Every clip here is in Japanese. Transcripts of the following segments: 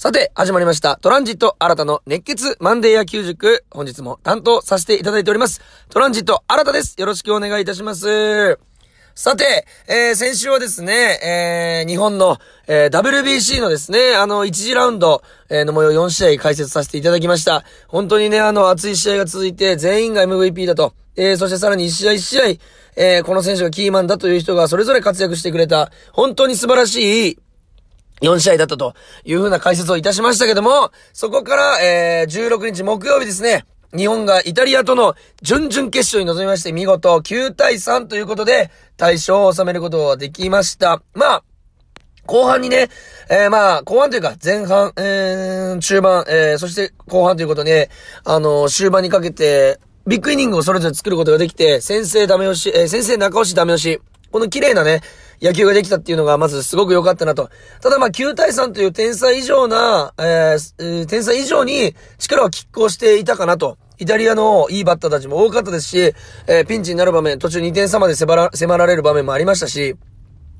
さて、始まりました。トランジット新たの熱血マンデー野球塾。本日も担当させていただいております。トランジット新たです。よろしくお願いいたします。さて、えー、先週はですね、えー、日本の、えー、WBC のですね、あの、1次ラウンド、えー、の模様4試合解説させていただきました。本当にね、あの、熱い試合が続いて、全員が MVP だと。えー、そしてさらに1試合1試合、えー、この選手がキーマンだという人がそれぞれ活躍してくれた、本当に素晴らしい、4試合だったという風な解説をいたしましたけども、そこから、えー、16日木曜日ですね、日本がイタリアとの準々決勝に臨みまして、見事9対3ということで、大勝を収めることができました。まあ、後半にね、えー、まあ、後半というか、前半、えー、中盤、えー、そして後半ということで、あの終盤にかけて、ビッグイニングをそれぞれ作ることができて、先制ダメ押し、えー、先制中押しダメ押し、この綺麗なね、野球ができたっていうのがまずすごく良かったなと。ただまあ9対3という天才以上な、えーえー、天才以上に力は拮抗していたかなと。イタリアのいいバッターたちも多かったですし、えー、ピンチになる場面、途中2点差まで迫ら迫られる場面もありましたし、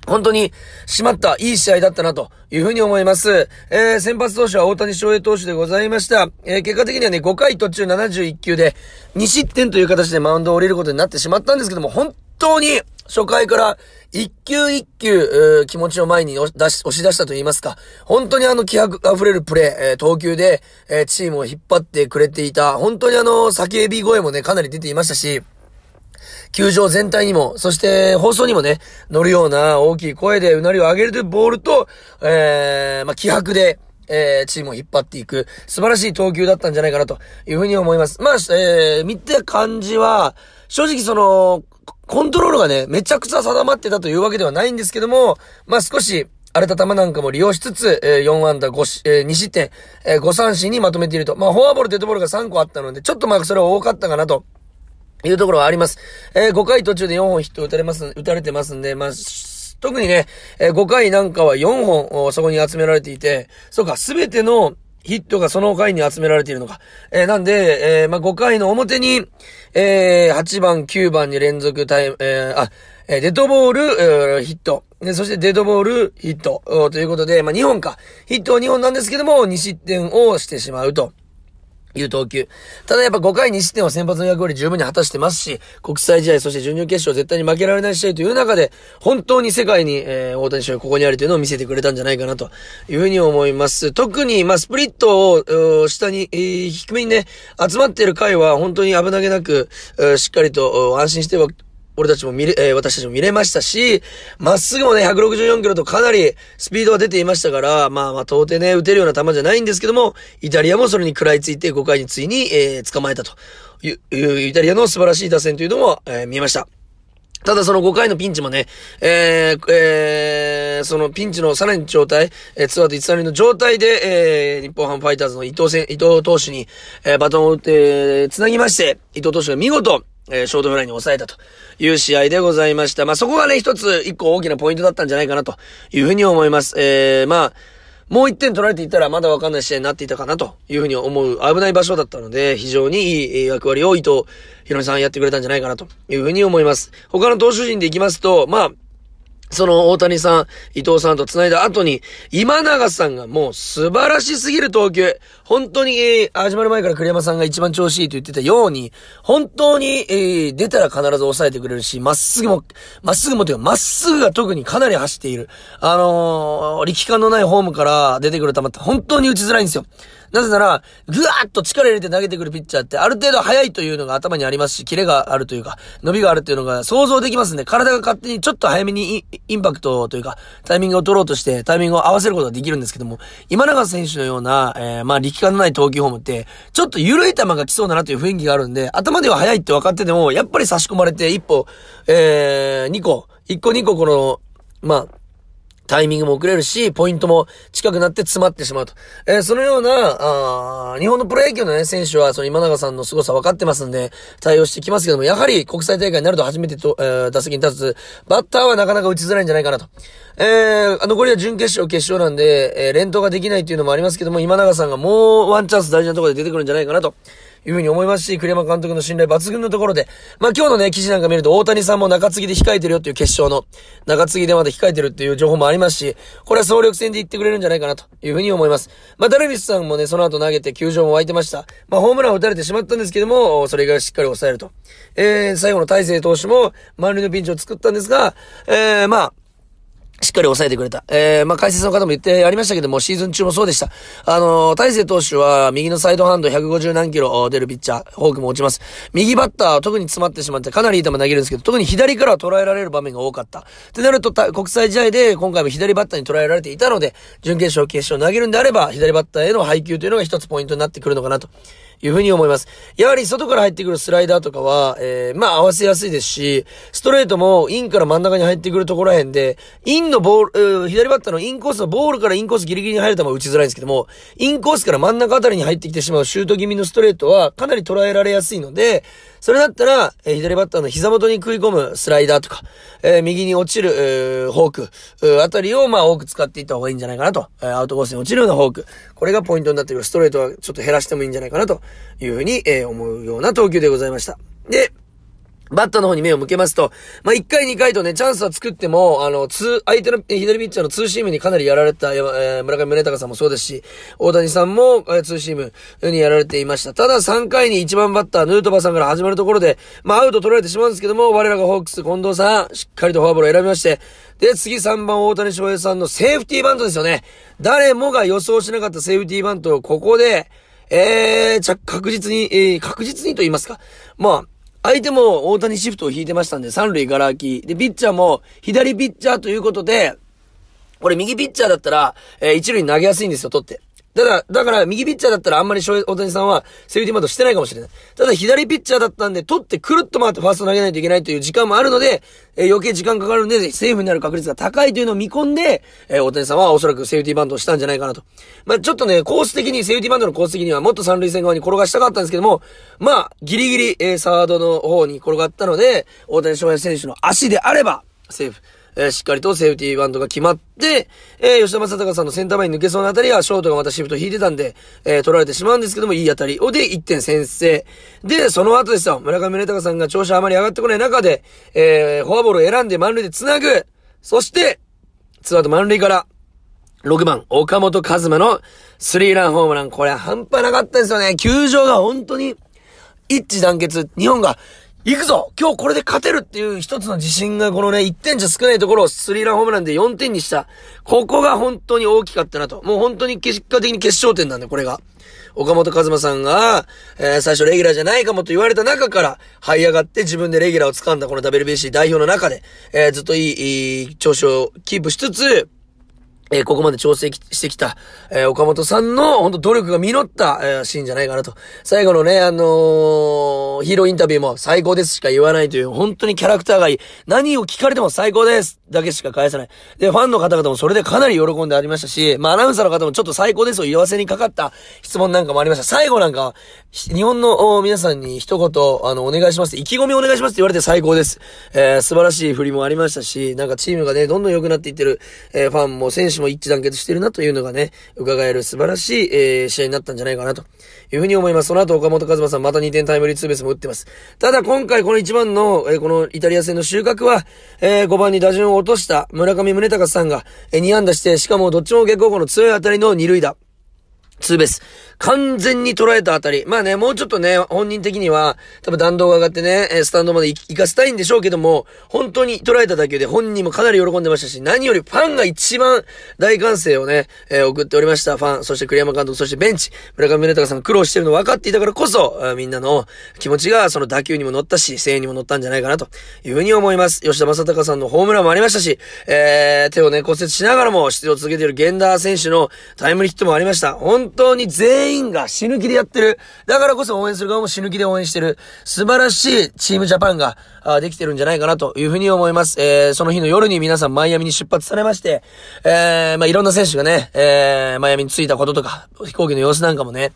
本当に、締まった、いい試合だったな、というふうに思います。えー、先発投手は大谷翔平投手でございました。えー、結果的にはね、5回途中71球で、2失点という形でマウンドを降りることになってしまったんですけども、本当に、初回から、一球一球、気持ちを前に押し出したと言いますか、本当にあの気迫溢れるプレー、えー、投球で、えー、チームを引っ張ってくれていた、本当にあの、叫び声もね、かなり出ていましたし、球場全体にも、そして放送にもね、乗るような大きい声でうなりを上げるというボールと、えー、まあ、気迫で、えー、チームを引っ張っていく、素晴らしい投球だったんじゃないかなというふうに思います。まあ、えー、見た感じは、正直その、コントロールがね、めちゃくちゃ定まってたというわけではないんですけども、まあ、少し、荒れた球なんかも利用しつつ、えー、4安打5し、えー、2失点、えー、5三振にまとめていると。まあ、フォアボール、デッドボールが3個あったので、ちょっとまあ、それは多かったかなと。いうところはあります。えー、5回途中で4本ヒット打たれます、打たれてますんで、まあ、特にね、えー、5回なんかは4本そこに集められていて、そうか、すべてのヒットがその回に集められているのか。えー、なんで、えー、まあ、5回の表に、えー、8番、9番に連続タイム、え、あ、え、デッドボール、え、ヒット。で、そしてデッドボール、ヒット。ということで、まあ、2本か。ヒットは2本なんですけども、2失点をしてしまうと。いう投球。ただやっぱ5回2失点は先発の役割十分に果たしてますし、国際試合、そして準々決勝絶対に負けられない試合という中で、本当に世界に、えー、大谷翔平ここにあるというのを見せてくれたんじゃないかなというふうに思います。特に、まあ、スプリットを、下に、えー、低めにね、集まっている回は本当に危なげなく、しっかりと安心しては、俺たちも見れ、えー、私たちも見れましたし、まっすぐもね、164キロとかなりスピードが出ていましたから、まあまあ、到底ね、打てるような球じゃないんですけども、イタリアもそれに食らいついて5回についに、えー、捕まえたという、イタリアの素晴らしい打線というのも、えー、見えました。ただその5回のピンチもね、えー、えー、そのピンチのさらに状態、えー、ツアーと1、3の状態で、えー、日本ハムファイターズの伊藤戦、伊藤投手に、えー、バトンを打って、つなぎまして、伊藤投手が見事、えー、ショートフライに抑えたという試合でございました。まあ、そこがね、一つ、一個大きなポイントだったんじゃないかなというふうに思います。えー、まあ、もう一点取られていたらまだわかんない試合になっていたかなというふうに思う危ない場所だったので、非常にいい役割を伊藤博美さんやってくれたんじゃないかなというふうに思います。他の投手陣でいきますと、まあ、その大谷さん、伊藤さんと繋いだ後に、今永さんがもう素晴らしすぎる投球。本当に、えー、始まる前から栗山さんが一番調子いいと言ってたように、本当に、えー、出たら必ず抑えてくれるし、まっすぐも、まっすぐもというか、まっすぐが特にかなり走っている。あのー、力感のないホームから出てくる球って本当に打ちづらいんですよ。なぜなら、ぐわーっと力入れて投げてくるピッチャーって、ある程度速いというのが頭にありますし、キレがあるというか、伸びがあるっていうのが想像できますんで、体が勝手にちょっと早めにインパクトというか、タイミングを取ろうとして、タイミングを合わせることができるんですけども、今永選手のような、えー、まあ力感のない投球フォームって、ちょっと緩い球が来そうだなという雰囲気があるんで、頭では速いって分かってても、やっぱり差し込まれて、一歩、えー、二個、一個二個この、まあ、タイミングも遅れるし、ポイントも近くなって詰まってしまうと。えー、そのような、あ日本のプロ野球のね、選手は、その今永さんの凄さ分かってますんで、対応してきますけども、やはり国際大会になると初めてと、えー、打席に立つ、バッターはなかなか打ちづらいんじゃないかなと。えー、残りは準決勝、決勝なんで、えー、連投ができないっていうのもありますけども、今永さんがもうワンチャンス大事なところで出てくるんじゃないかなと。いうふうに思いますし、栗山監督の信頼抜群のところで、まあ今日のね、記事なんか見ると大谷さんも中継ぎで控えてるよっていう決勝の、中継ぎでまだ控えてるっていう情報もありますし、これは総力戦で言ってくれるんじゃないかなというふうに思います。まあダルビッシュさんもね、その後投げて球場も湧いてました。まあホームランを打たれてしまったんですけども、それがしっかり抑えると。えー、最後の大勢投手も満塁のピンチを作ったんですが、えー、まあ、しっかり抑えてくれた。えー、まあ、解説の方も言ってありましたけども、シーズン中もそうでした。あのー、大勢投手は、右のサイドハンド150何キロ出るピッチャー、フォークも落ちます。右バッターは特に詰まってしまって、かなりいい球投げるんですけど、特に左から捉えられる場面が多かった。ってなると、国際試合で今回も左バッターに捉えられていたので、準決勝、決勝投げるんであれば、左バッターへの配球というのが一つポイントになってくるのかなと。いうふうに思います。やはり外から入ってくるスライダーとかは、えー、まあ合わせやすいですし、ストレートもインから真ん中に入ってくるところらへんで、インのボール、左バッターのインコースのボールからインコースギリギリに入る球は打ちづらいんですけども、インコースから真ん中あたりに入ってきてしまうシュート気味のストレートはかなり捉えられやすいので、それだったら、えー、左バッターの膝元に食い込むスライダーとか、えー、右に落ちる、えー、フォーク、あたりを、まあ、多く使っていった方がいいんじゃないかなと。え、アウトコースに落ちるようなフォーク。これがポイントになってくる。ストレートはちょっと減らしてもいいんじゃないかなというふうに、え、思うような投球でございました。で、バッターの方に目を向けますと、まあ、1回2回とね、チャンスは作っても、あの、ツ相手の左ピッチャーのツーシームにかなりやられた、えー、村上宗隆さんもそうですし、大谷さんも、えー、ツーシームにやられていました。ただ3回に1番バッター、ヌートバーさんから始まるところで、まあ、アウト取られてしまうんですけども、我らがホークス、近藤さん、しっかりとフォアボールを選びまして、で、次3番大谷翔平さんのセーフティーバントですよね。誰もが予想しなかったセーフティーバントをここで、えー、確実に、えー、確実にと言いますか。まあ、相手も大谷シフトを引いてましたんで、三塁ガラ空き。で、ピッチャーも左ピッチャーということで、これ右ピッチャーだったら、えー、一塁投げやすいんですよ、取って。ただ、だから、右ピッチャーだったらあんまり大谷さんはセーフティーバントしてないかもしれない。ただ、左ピッチャーだったんで、取ってくるっと回ってファースト投げないといけないという時間もあるので、えー、余計時間かかるんで、セーフになる確率が高いというのを見込んで、えー、大谷さんはおそらくセーフティーバントをしたんじゃないかなと。まあ、ちょっとね、コース的に、セーフティーバントのコース的にはもっと三塁線側に転がしたかったんですけども、まあ、ギリギリ、えー、サードの方に転がったので、大谷翔平選手の足であれば、セーフ。えー、しっかりとセーフティーバントが決まって、えー、吉田正尚さんのセンター前に抜けそうなあたりは、ショートがまたシフト引いてたんで、えー、取られてしまうんですけども、いい当たりをで1点先制。で、その後ですよ、村上宗隆さんが調子あまり上がってこない中で、えー、フォアボールを選んで満塁で繋ぐ。そして、ツーアウト満塁から、6番、岡本和真のスリーランホームラン。これ半端なかったですよね。球場が本当に一致団結。日本が行くぞ今日これで勝てるっていう一つの自信がこのね、1点じゃ少ないところをスリーランホームランで4点にした。ここが本当に大きかったなと。もう本当に結果的に決勝点なんで、これが。岡本和真さんが、えー、最初レギュラーじゃないかもと言われた中から、這い上がって自分でレギュラーを掴んだこの WBC 代表の中で、えー、ずっといい、いい調子をキープしつつ、えー、ここまで調整してきた、えー、岡本さんの、本当努力が実った、えー、シーンじゃないかなと。最後のね、あの、ヒーローインタビューも最高ですしか言わないという、本当にキャラクターがいい。何を聞かれても最高ですだけしか返さない。で、ファンの方々もそれでかなり喜んでありましたし、まあ、アナウンサーの方もちょっと最高ですを言わせにかかった質問なんかもありました。最後なんか、日本の皆さんに一言、あの、お願いします。意気込みお願いしますって言われて最高です。えー、素晴らしい振りもありましたし、なんかチームがね、どんどん良くなっていってる、えー、ファンも選手も一致団結してるなというのがね、伺える素晴らしい、えー、試合になったんじゃないかなというふうに思います。その後岡本和真さんまた2点タイムリーツーベースも打ってます。ただ今回この1番の、えー、このイタリア戦の収穫は、えー、5番に打順を落とした村上宗隆さんが、2安打して、しかもどっちも逆方向の強い当たりの2塁打。ツーベース。完全に捉えたあたり。まあね、もうちょっとね、本人的には、多分弾道が上がってね、スタンドまで行かせたいんでしょうけども、本当に捉えた打球で本人もかなり喜んでましたし、何よりファンが一番大歓声をね、えー、送っておりました。ファン、そして栗山監督、そしてベンチ、村上宗隆さんが苦労してるの分かっていたからこそ、みんなの気持ちがその打球にも乗ったし、声援にも乗ったんじゃないかなというふうに思います。吉田正尚さんのホームランもありましたし、えー、手をね、骨折しながらも出場を続けている源田選手のタイムリーヒットもありました。本当に全員員が死ぬ気でやってる。だからこそ応援する側も死ぬ気で応援してる。素晴らしいチームジャパンができてるんじゃないかなというふうに思います。えー、その日の夜に皆さんマイアミに出発されまして、えー、まあ、いろんな選手がね、えー、マイアミに着いたこととか、飛行機の様子なんかもね、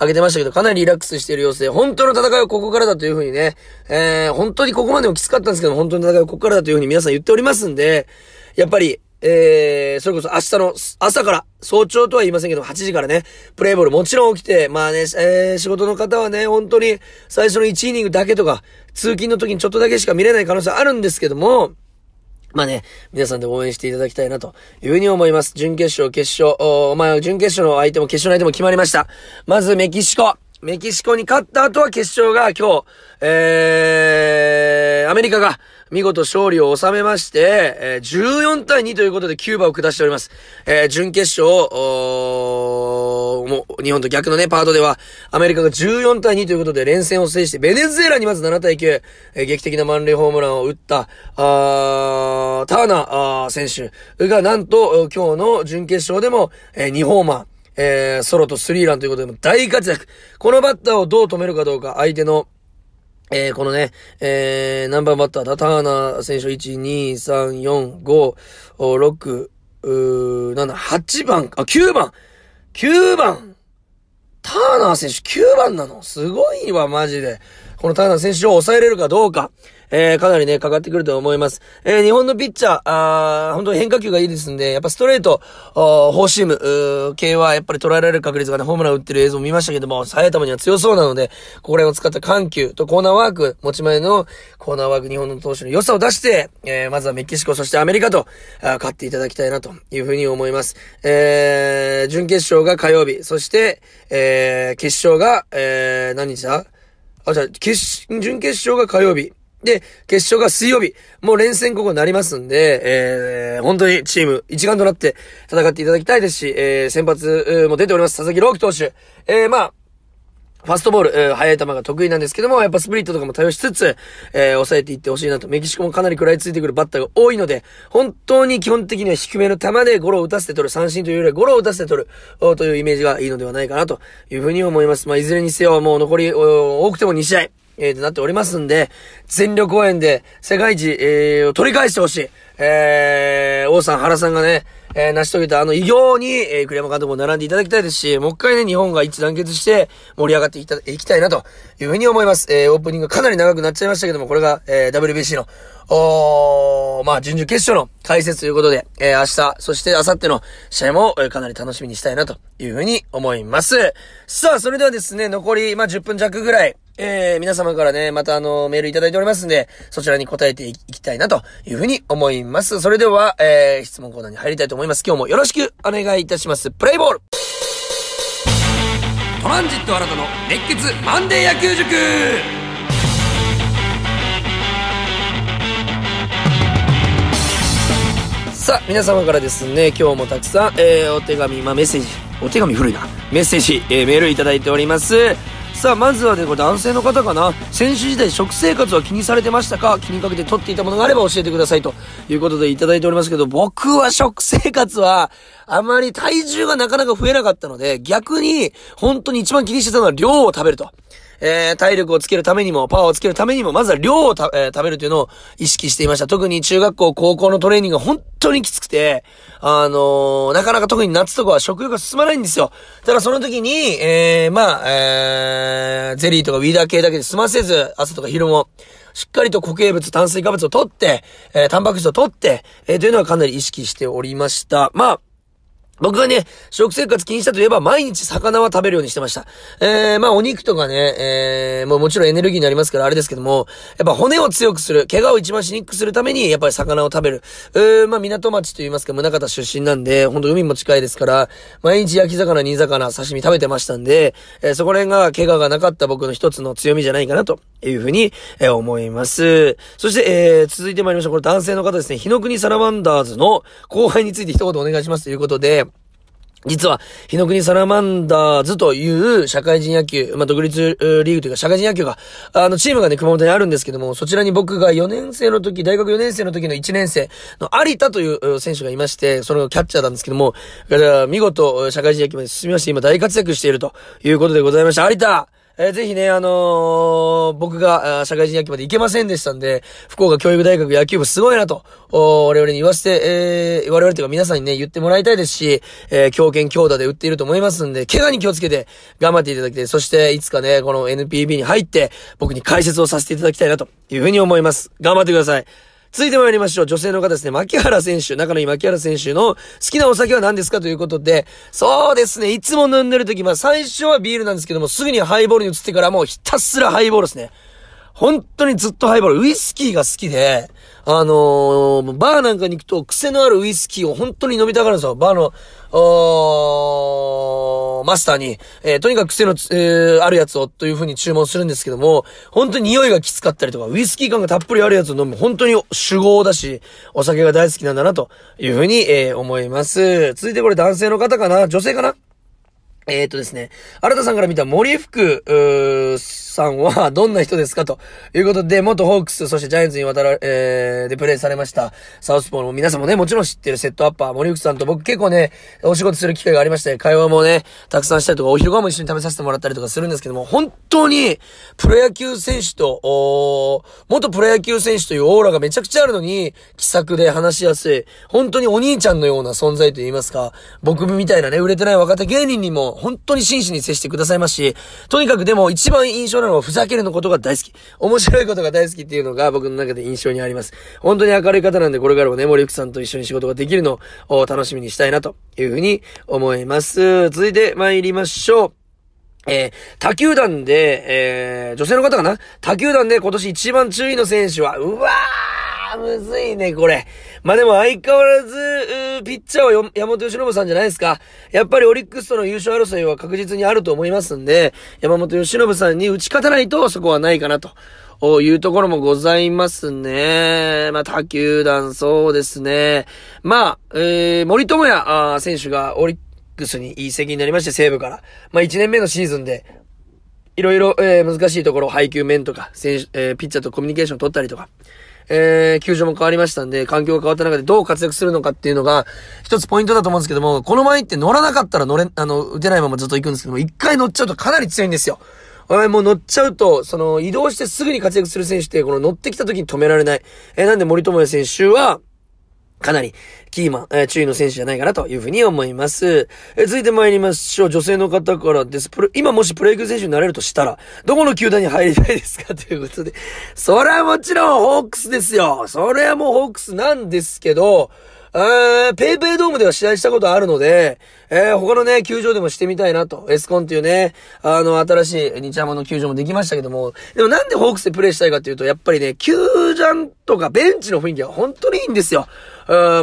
上げてましたけど、かなりリラックスしている様子で、本当の戦いはここからだというふうにね、えー、本当にここまでもきつかったんですけど、本当の戦いはここからだというふうに皆さん言っておりますんで、やっぱり、えー、それこそ明日の朝から、早朝とは言いませんけど、8時からね、プレイボールもちろん起きて、まあね、えー、仕事の方はね、本当に最初の1イニングだけとか、通勤の時にちょっとだけしか見れない可能性あるんですけども、まあね、皆さんで応援していただきたいなというふうに思います。準決勝、決勝、おまあ、準決勝の相手も決勝の相手も決まりました。まずメキシコ。メキシコに勝った後は決勝が今日、えー、アメリカが見事勝利を収めまして、えー、14対2ということでキューバを下しております。えー、準決勝、もう日本と逆のね、パートでは、アメリカが14対2ということで連戦を制して、ベネズエラにまず7対9、えー、劇的な満塁ホームランを打った、あーターナー選手がなんと、今日の準決勝でも、えー、2ホーマー、えー、ソロとスリーランということでも大活躍。このバッターをどう止めるかどうか、相手の、えー、このね、えー、ナンバーバッターだ、ターナー選手1,2,3,4,5,6,7,8番、あ、9番 !9 番ターナー選手9番なのすごいわ、マジで。このターナー選手を抑えれるかどうか。えー、かなりね、かかってくると思います。えー、日本のピッチャー、あ本当に変化球がいいですんで、やっぱストレート、フォーシームー、系はやっぱり捉えられる確率がね、ホームラン打ってる映像も見ましたけども、埼玉には強そうなので、これを使った緩急とコーナーワーク、持ち前のコーナーワーク、日本の投手の良さを出して、えー、まずはメキシコ、そしてアメリカと、あ勝っていただきたいなというふうに思います。えー、準決勝が火曜日、そして、えー、決勝が、えー、何日だ？あ、じゃあ、決、準決勝が火曜日。で、決勝が水曜日。もう連戦ここになりますんで、えー、本当にチーム一丸となって戦っていただきたいですし、えー、先発も出ております。佐々木朗希投手。えー、まあ、ファストボール、えー、速い球が得意なんですけども、やっぱスプリットとかも対応しつつ、えー、抑えていってほしいなと。メキシコもかなり食らいついてくるバッターが多いので、本当に基本的には低めの球でゴロを打たせて取る、三振というよりはゴロを打たせて取る、というイメージがいいのではないかなというふうに思います。まあ、いずれにせよ、もう残り、多くても2試合。えー、となっておりますんで、全力応援で世界一、えー、を取り返してほしい。えー、王さん、原さんがね、えー、成し遂げたあの偉業に、えー、栗山監督も並んでいただきたいですし、もう一回ね、日本が一致団結して盛り上がっていた、いきたいなというふうに思います。えー、オープニングかなり長くなっちゃいましたけども、これが、えー、WBC の、おー、まあ、準々決勝の解説ということで、えー、明日、そして明後日の試合も、えー、かなり楽しみにしたいなというふうに思います。さあ、それではですね、残り、まあ、10分弱ぐらい、えー、皆様からね、またあの、メールいただいておりますんで、そちらに答えていきたいなというふうに思います。それでは、えー、質問コーナーに入りたいと思います。今日もよろしくお願いいたします。プレイボールトランジット新たの熱血マンデー野球塾さあ、皆様からですね、今日もたくさん、えー、お手紙、まあ、メッセージ、お手紙古いな、メッセージ、えー、メールいただいております。さあ、まずはね、これ男性の方かな。選手時代食生活は気にされてましたか？気にかけて取っていたものがあれば教えてくださいということでいただいておりますけど、僕は食生活は、あまり体重がなかなか増えなかったので、逆に、本当に一番気にしてたのは量を食べると。えー、体力をつけるためにも、パワーをつけるためにも、まずは量をた、えー、食べるというのを意識していました。特に中学校、高校のトレーニングが本当にきつくて、あのー、なかなか特に夏とかは食欲が進まないんですよ。ただその時に、えー、まあ、えー、ゼリーとかウィーダー系だけで済ませず、朝とか昼も、しっかりと固形物、炭水化物を取って、えー、タンパク質を取って、えー、というのはかなり意識しておりました。まあ、僕がね、食生活気にしたといえば毎日魚は食べるようにしてました。えー、まあお肉とかね、えー、もうもちろんエネルギーになりますからあれですけども、やっぱ骨を強くする、怪我を一番しにくくするために、やっぱり魚を食べる。えー、まあ港町と言いますか、宗方出身なんで、ほんと海も近いですから、毎日焼き魚、煮魚、刺身食べてましたんで、えー、そこら辺が怪我がなかった僕の一つの強みじゃないかなというふうに、えー、思います。そして、えー、続いて参りましょう。これ男性の方ですね、日の国サラマンダーズの後輩について一言お願いしますということで、実は、日の国サラマンダーズという社会人野球、まあ、独立リーグというか社会人野球が、あの、チームがね、熊本にあるんですけども、そちらに僕が4年生の時、大学4年生の時の1年生の有田という選手がいまして、そのキャッチャーなんですけども、見事、社会人野球まで進みまして、今大活躍しているということでございました。有田えー、ぜひね、あのー、僕が、社会人野球まで行けませんでしたんで、福岡教育大学野球部すごいなと、我々に言わせて、えー、我々というか皆さんにね、言ってもらいたいですし、えー、強肩強打で打っていると思いますんで、怪我に気をつけて頑張っていただきたい。そして、いつかね、この NPB に入って、僕に解説をさせていただきたいなというふうに思います。頑張ってください。続いて参りましょう。女性の方ですね。牧原選手、仲のいい牧原選手の好きなお酒は何ですかということで、そうですね。いつも飲んでる時、まあ最初はビールなんですけども、すぐにハイボールに移ってからもうひたすらハイボールですね。本当にずっとハイボール。ウイスキーが好きで、あのー、バーなんかに行くと癖のあるウイスキーを本当に飲みたがるんですよ。バーの、ーマスターに、えー、とにかく癖の、えー、あるやつをという風に注文するんですけども、本当に匂いがきつかったりとか、ウイスキー感がたっぷりあるやつを飲む、本当に主語だし、お酒が大好きなんだなという風に、えー、思います。続いてこれ男性の方かな？女性かな？えー、っとですね、新田さんから見た森福、さんはどんな人ですか？ということで、元ホークス、そしてジャイアンツに渡ら、えー、でプレイされました、サウスポーの皆さんもね、もちろん知ってるセットアッパー、森福さんと僕結構ね、お仕事する機会がありまして、会話もね、たくさんしたりとか、お昼ご飯も一緒に食べさせてもらったりとかするんですけども、本当に、プロ野球選手と、お元プロ野球選手というオーラがめちゃくちゃあるのに、気さくで話しやすい、本当にお兄ちゃんのような存在と言いますか、僕みたいなね、売れてない若手芸人にも、本当に真摯に接してくださいますし、とにかくでも一番印象なのはふざけるのことが大好き。面白いことが大好きっていうのが僕の中で印象にあります。本当に明るい方なんで、これからもね、森福さんと一緒に仕事ができるのを楽しみにしたいなというふうに思います。続いて参りましょう。えー、他球団で、えー、女性の方かな？他球団で今年一番注意の選手は、うわーむずいね、これ。まあ、でも相変わらず、ピッチャーは山本由伸さんじゃないですか。やっぱりオリックスとの優勝争いは確実にあると思いますんで、山本由伸さんに打ち勝たないとそこはないかなと。いうところもございますね。まあ、他球団、そうですね。まあ、えー、森友哉選手がオリックスに移籍になりまして、西武から。まあ、1年目のシーズンで、いろいろ、えー、難しいところ、配球面とか、選手、えー、ピッチャーとコミュニケーション取ったりとか、えー、球場も変わりましたんで、環境が変わった中でどう活躍するのかっていうのが、一つポイントだと思うんですけども、この前って乗らなかったら乗れ、あの、打てないままずっと行くんですけども、一回乗っちゃうとかなり強いんですよ。もう乗っちゃうと、その、移動してすぐに活躍する選手って、この乗ってきた時に止められない。えー、なんで森友哉選手は、かなり、キーマン、えー、注意の選手じゃないかなというふうに思います。えー、続いて参りましょう。女性の方からです。プロ今もしプロ野球選手になれるとしたら、どこの球団に入りたいですかということで。それはもちろんホークスですよ。それはもうホークスなんですけど、えー、ペイペイドームでは試合したことあるので、えー、他のね、球場でもしてみたいなと。エスコンっていうね、あの、新しい日山の球場もできましたけども、でもなんでホークスでプレイしたいかっていうと、やっぱりね、球場とかベンチの雰囲気が本当にいいんですよ。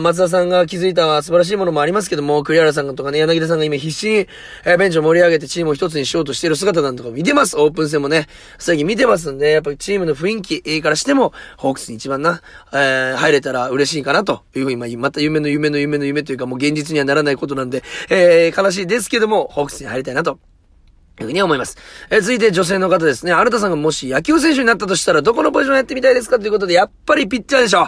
松田さんが気づいた素晴らしいものもありますけども、栗原さんとかね、柳田さんが今必死に、えー、ベンチを盛り上げてチームを一つにしようとしている姿なんとか見てます。オープン戦もね、最近見てますんで、やっぱりチームの雰囲気からしても、ホークスに一番な、えー、入れたら嬉しいかなというふうに、まあ、また夢の夢の夢の夢というかもう現実にはならないことなんで、えー、悲しいですけども、ホークスに入りたいなというふうに思います。え、続いて女性の方ですね。新田さんがもし野球選手になったとしたら、どこのポジションやってみたいですかということで、やっぱりピッチャーでしょ。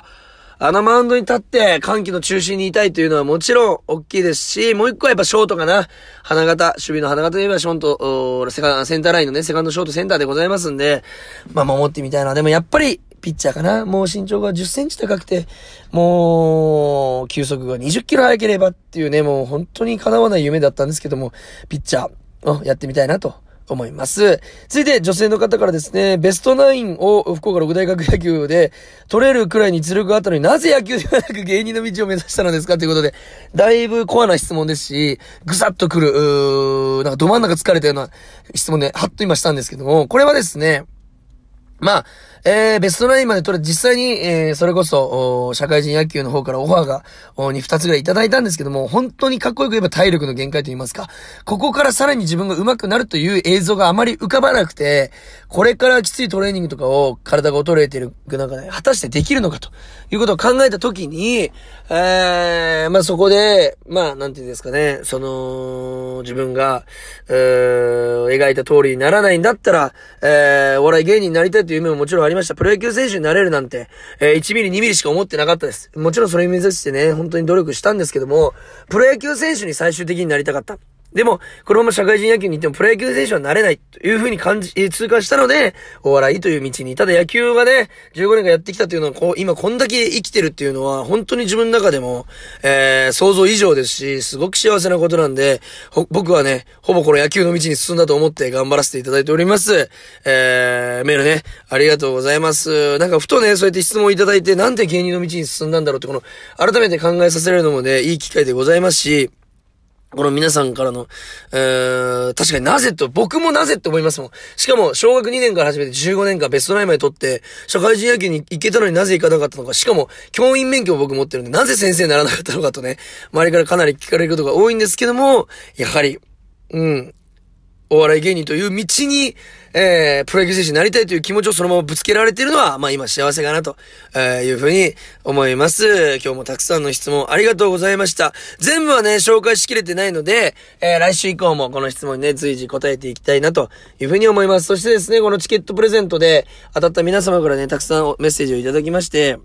あのマウンドに立って歓喜の中心にいたいというのはもちろん大きいですし、もう一個はやっぱショートかな。花形、守備の花形といえばショート、セカンドセンターラインのね、セカンドショートセンターでございますんで、まあ守ってみたいな。でもやっぱり、ピッチャーかな。もう身長が10センチ高くて、もう、球速が20キロ速ければっていうね、もう本当に叶わない夢だったんですけども、ピッチャーやってみたいなと思います。続いて女性の方からですね、ベストナインを福岡六大学野球で取れるくらいに実力があったのになぜ野球ではなく芸人の道を目指したのですかということで、だいぶコアな質問ですし、ぐさっとくる、うーなんかど真ん中疲れたような質問で、はっと今したんですけども、これはですね、まあ、えー、ベストナインまで取れ、実際に、えー、それこそ、社会人野球の方からオファーが、に二つぐらいいただいたんですけども、本当にかっこよく言えば体力の限界と言いますか、ここからさらに自分が上手くなるという映像があまり浮かばなくて、これからきついトレーニングとかを体が衰えている中で、果たしてできるのかということを考えたときに、えー、まあそこで、まあなんていうんですかね、その、自分が、えー、描いた通りにならないんだったら、えー、お笑い芸人になりたいという夢ももちろんありました。プロ野球選手になれるなんて、えー、1ミリ2ミリしか思ってなかったです。もちろんそれを目指してね、本当に努力したんですけども、プロ野球選手に最終的になりたかった。でも、このまま社会人野球に行ってもプロ野球選手はなれないというふうに感じ、通過したので、お笑いという道に。ただ野球がね、15年間やってきたというのは、こう、今こんだけ生きてるっていうのは、本当に自分の中でも、えー、想像以上ですし、すごく幸せなことなんで、僕はね、ほぼこの野球の道に進んだと思って頑張らせていただいております。えー、メールね、ありがとうございます。なんかふとね、そうやって質問いただいて、なんで芸人の道に進んだんだろうって、この、改めて考えさせられるのもね、いい機会でございますし、この皆さんからの、えー、確かになぜと、僕もなぜって思いますもん。しかも、小学2年から始めて15年間ベストナインまで取って、社会人野球に行けたのになぜ行かなかったのか。しかも、教員免許を僕持ってるんで、なぜ先生にならなかったのかとね、周りからかなり聞かれることが多いんですけども、やはり、うん、お笑い芸人という道に、えー、プロ野球選手になりたいという気持ちをそのままぶつけられているのは、まあ今幸せかなと、えいうふうに思います。今日もたくさんの質問ありがとうございました。全部はね、紹介しきれてないので、えー、来週以降もこの質問にね、随時答えていきたいなというふうに思います。そしてですね、このチケットプレゼントで当たった皆様からね、たくさんメッセージをいただきまして、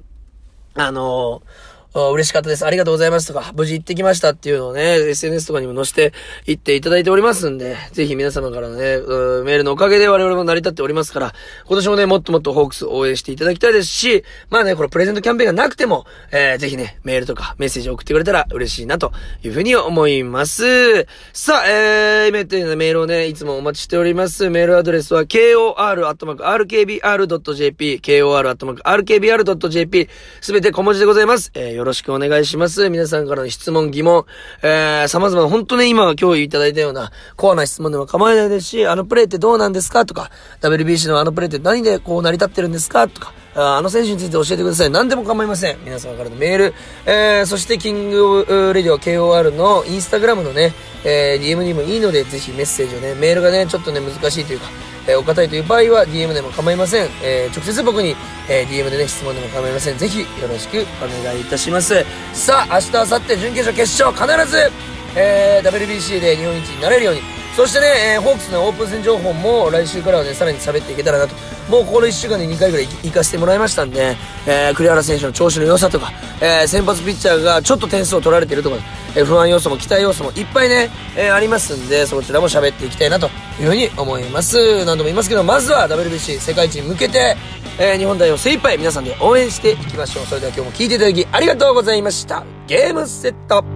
あのー嬉しかったです。ありがとうございますとか、無事行ってきましたっていうのをね、SNS とかにも載せて行っていただいておりますんで、ぜひ皆様からのね、メールのおかげで我々も成り立っておりますから、今年もね、もっともっとホークス応援していただきたいですし、まあね、このプレゼントキャンペーンがなくても、えー、ぜひね、メールとかメッセージを送ってくれたら嬉しいなというふうに思います。さあ、えー、メールをね、いつもお待ちしております。メールアドレスは、kor.rkbr.jp、kor.rkbr.jp、すべて小文字でございます。えーよろしくお願いします。皆さんからの質問、疑問、えー、様々な、本当ね、今今日いただいたようなコアな質問でも構わないですし、あのプレイってどうなんですか？とか、WBC のあのプレイって何でこう成り立ってるんですか？とか、あの選手について教えてください。何でも構いません。皆様からのメール、えー、そしてキングレディオ KOR のインスタグラムのね、えー、DM にもいいので、ぜひメッセージをね、メールがね、ちょっとね、難しいというか、えー、お堅いという場合は DM でも構いません。えー、直接僕に、えー、DM でね、質問でも構いません。ぜひよろしくお願いいたします。さあ、明日、明後日、準決勝、決勝、必ず、えー、WBC で日本一になれるように、そしてね、えー、ホークスのオープン戦情報も来週からはね、さらに喋っていけたらなと。もうこの1週間で2回ぐらい行かせてもらいましたんで、えー、栗原選手の調子の良さとか、えー、先発ピッチャーがちょっと点数を取られてるとか、不安要素も期待要素もいっぱいね、え、ありますんで、そちらも喋っていきたいなというふうに思います。何度も言いますけど、まずは WBC 世界一に向けて、え、日本代表精一杯皆さんで応援していきましょう。それでは今日も聴いていただきありがとうございました。ゲームセット